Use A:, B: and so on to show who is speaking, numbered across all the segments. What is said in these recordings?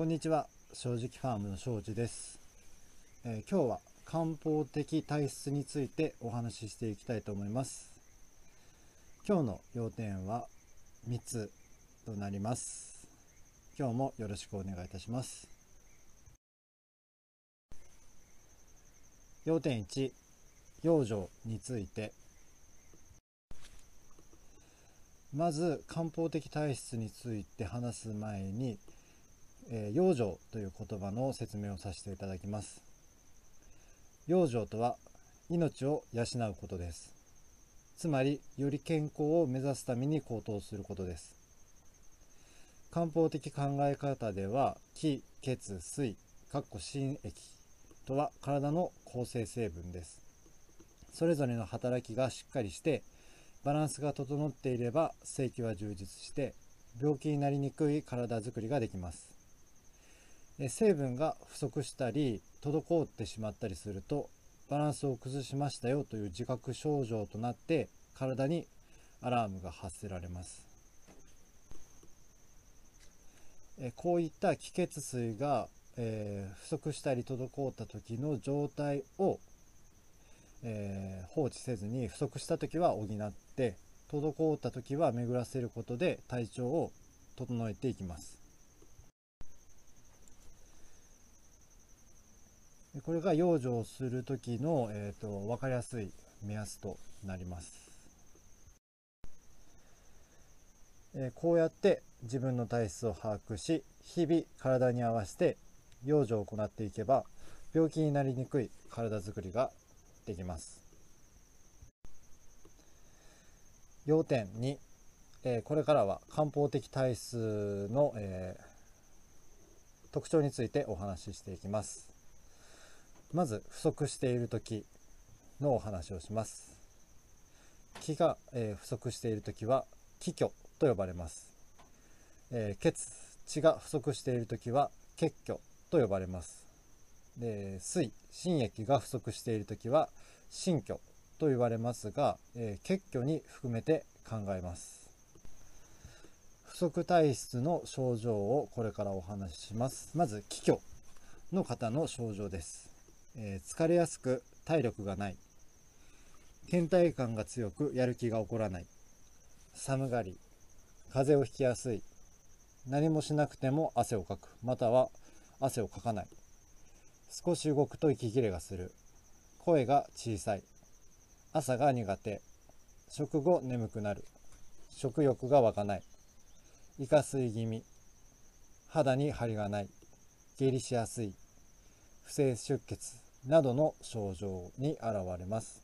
A: こんにちは。正直ファームの庄司です、えー、今日は漢方的体質についてお話ししていきたいと思います。今日の要点は3つとなります。今日もよろしくお願いいたします。要点1養生について。まず漢方的体質について話す前にえー、養生という言葉の説明をさせていただきます。養生とは命を養うことです。つまり、より健康を目指すために行動することです。漢方的考え方では、気、血、水、かっこ心液とは体の構成成分です。それぞれの働きがしっかりして、バランスが整っていれば、正規は充実して、病気になりにくい体づくりができます。成分が不足したり滞ってしまったりするとバランスを崩しましたよという自覚症状となって体にアラームが発せられます。こういった気血水が、不足したり滞った時の状態を、放置せずに不足した時は補って滞った時は巡らせることで体調を整えていきます。これが養生する時の、えーと、分かりやすい目安となります、え、こうやって自分の体質を把握し日々体に合わせて養生を行っていけば病気になりにくい体づくりができます。要点2、え、これからは漢方的体質の、え、特徴についてお話ししていきます。まず不足している時のお話をします。気が、えー、不足している時は気虚と呼ばれます、えー、血血が不足している時は血虚と呼ばれます。で水心液が不足している時は心虚と言われますが、えー、血虚に含めて考えます。不足体質の症状をこれからお話しします。まず気虚の方の症状です。え、疲れやすく体力がない。倦怠感が強くやる気が起こらない。寒がり。風邪をひきやすい。何もしなくても汗をかく。または汗をかかない。少し動くと息切れがする。声が小さい。朝が苦手。食後眠くなる。食欲が湧かない。イカ水気味。肌に張りがない。下痢しやすい。不正出血などの症状に現れます。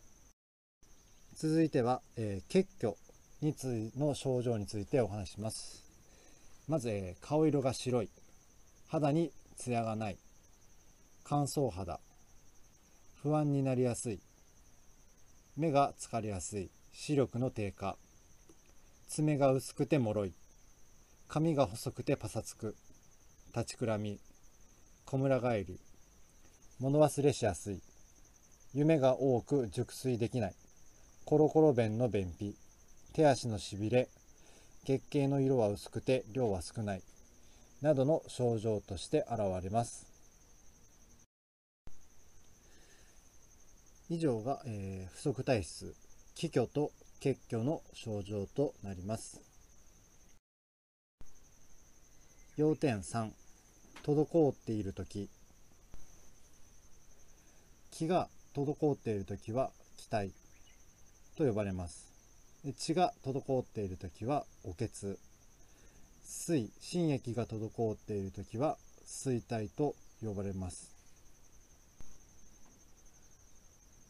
A: 続いては、えー、血虚についの症状についてお話します。まず、えー、顔色が白い。肌にツヤがない。乾燥肌。不安になりやすい。目が疲れやすい。視力の低下。爪が薄くて脆い。髪が細くてパサつく。立ちくらみ。こむら返り。物忘れしやすい。夢が多く熟睡できない。コロコロ便の便秘。手足のしびれ。月経の色は薄くて量は少ない。などの症状として現れます。以上が、えー、不足体質。気虚と血虚の症状となります。要点3滞っている時。気が滞っている時は気体と呼ばれます。血が滞っている時はお血水心液が滞っている時は水体と呼ばれます。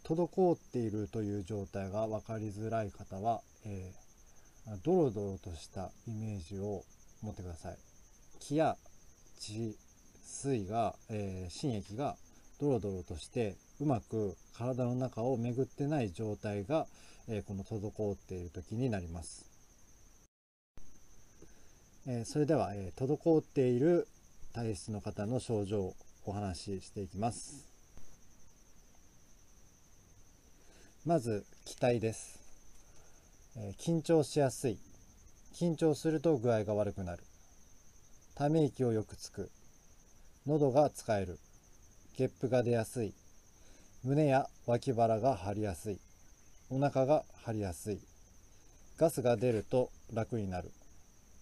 A: 滞っているという状態が分かりづらい方は、えー、ドロドロとしたイメージを持ってください。気や血水が、えー、心液がドロドロとしてうまく体の中を巡ってない状態が、えこの滞っている時になります。えそれでは、え滞っている体質の方の症状をお話ししていきます。まず気体です、え緊張しやすい。緊張すると具合が悪くなる。ため息をよくつく。喉が使える。ゲップが出やすい。胸や脇腹が張りやすい。お腹が張りやすい。ガスが出ると楽になる。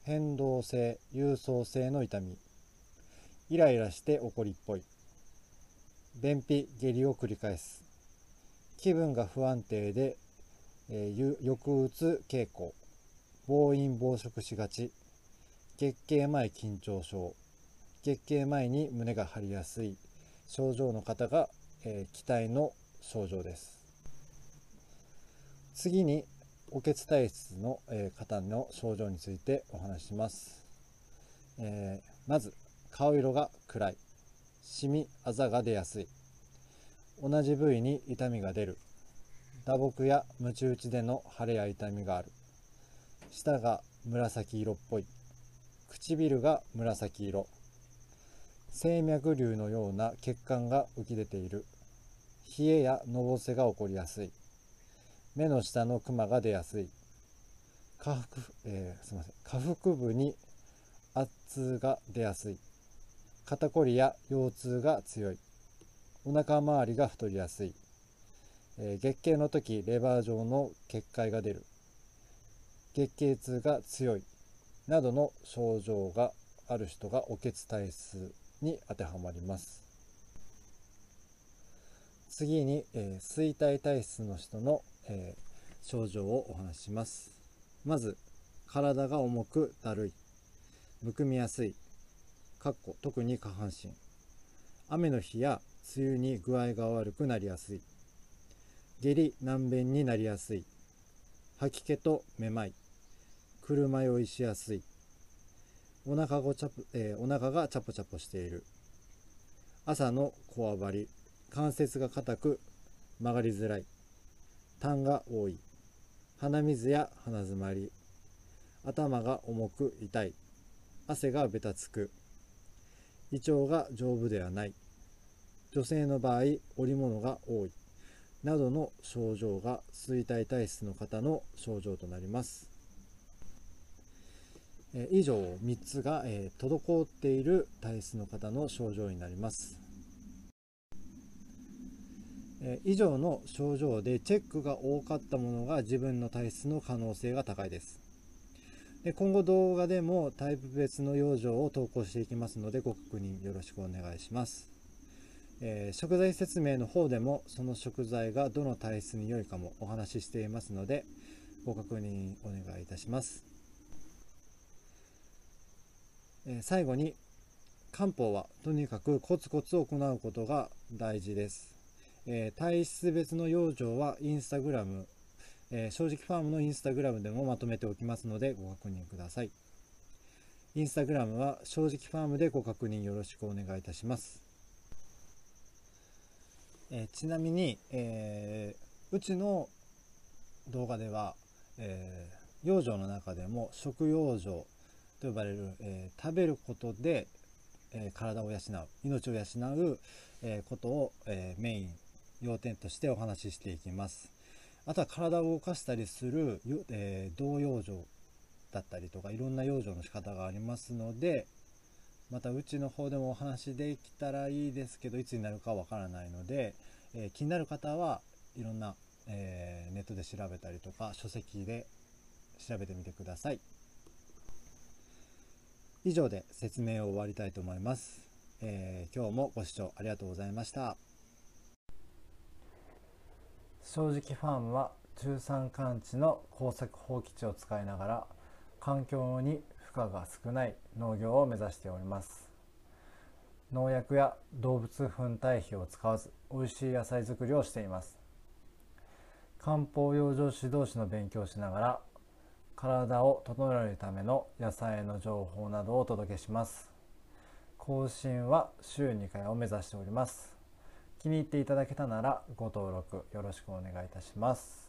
A: 変動性郵送性の痛み。イライラして怒りっぽい。便秘下痢を繰り返す。気分が不安定で、えー、抑うつ傾向。暴飲暴食しがち。月経前緊張症。月経前に胸が張りやすい。症状の方が、えー、期待の症状です。次におけつ体質の、えー、方の症状についてお話しします、えー、まず顔色が暗い。シミあざが出やすい。同じ部位に痛みが出る。打撲やムチ打ちでの腫れや痛みがある。舌が紫色っぽい。唇が紫色。静脈瘤のような血管が浮き出ている。冷えやのぼせが起こりやすい。目の下のクマが出やすい。下腹,、えー、すみません。下腹部に圧痛が出やすい。肩こりや腰痛が強い。お腹周りが太りやすい、えー、月経の時レバー状の結界が出る。月経痛が強い。などの症状がある人がおけつ体質に当てはまります。次に、えー、衰退体質の人の、えー、症状をお話します。まず体が重くだるい。むくみやすい。かっこ特に下半身。雨の日や梅雨に具合が悪くなりやすい。下痢難便になりやすい。吐き気とめまい。車酔いしやすい。お腹がチャプ、えー、お腹がチャポチャポしている。朝のこわばり。関節が硬く曲がりづらい。痰が多い。鼻水や鼻づまり。頭が重く痛い。汗がべたつく。胃腸が丈夫ではない。女性の場合織物が多い。などの症状が衰退体質の方の症状となります。以上3つが、え滞っている体質の方の症状になります。以上の症状でチェックが多かったものが自分の体質の可能性が高いです。で今後動画でもタイプ別の養生を投稿していきますのでご確認よろしくお願いします。えー、食材説明の方でもその食材がどの体質に良いかもお話ししていますのでご確認お願いいたします。え最後に漢方はとにかくコツコツ行うことが大事です、えー、体質別の養生はインスタグラム、えー、正直ファームのインスタグラムでもまとめておきますのでご確認ください。インスタグラムは正直ファームでご確認よろしくお願いいたします、えー、ちなみに、えうちの動画では、え養生の中でも食養生と呼ばれる、えー、食べることで、えー、体を養う命を養う、えー、ことを、えメイン要点としてお話ししていきます。あとは体を動かしたりする、え動養生だったりとかいろんな養生の仕方がありますのでまたうちの方でもお話できたらいいですけどいつになるかわからないので、え気になる方はいろんな、えネットで調べたりとか書籍で調べてみてください。以上で説明を終わりたいと思います、えー、今日もご視聴ありがとうございました。正直ファームは中山間地の耕作放棄地を使いながら環境に負荷が少ない農業を目指しております。農薬や動物粉堆肥を使わず美味しい野菜作りをしています。漢方養生指導士の勉強をしながら体を整えるための野菜の情報などをお届けします。更新は週2回を目指しております。気に入っていただけたならご登録よろしくお願いいたします。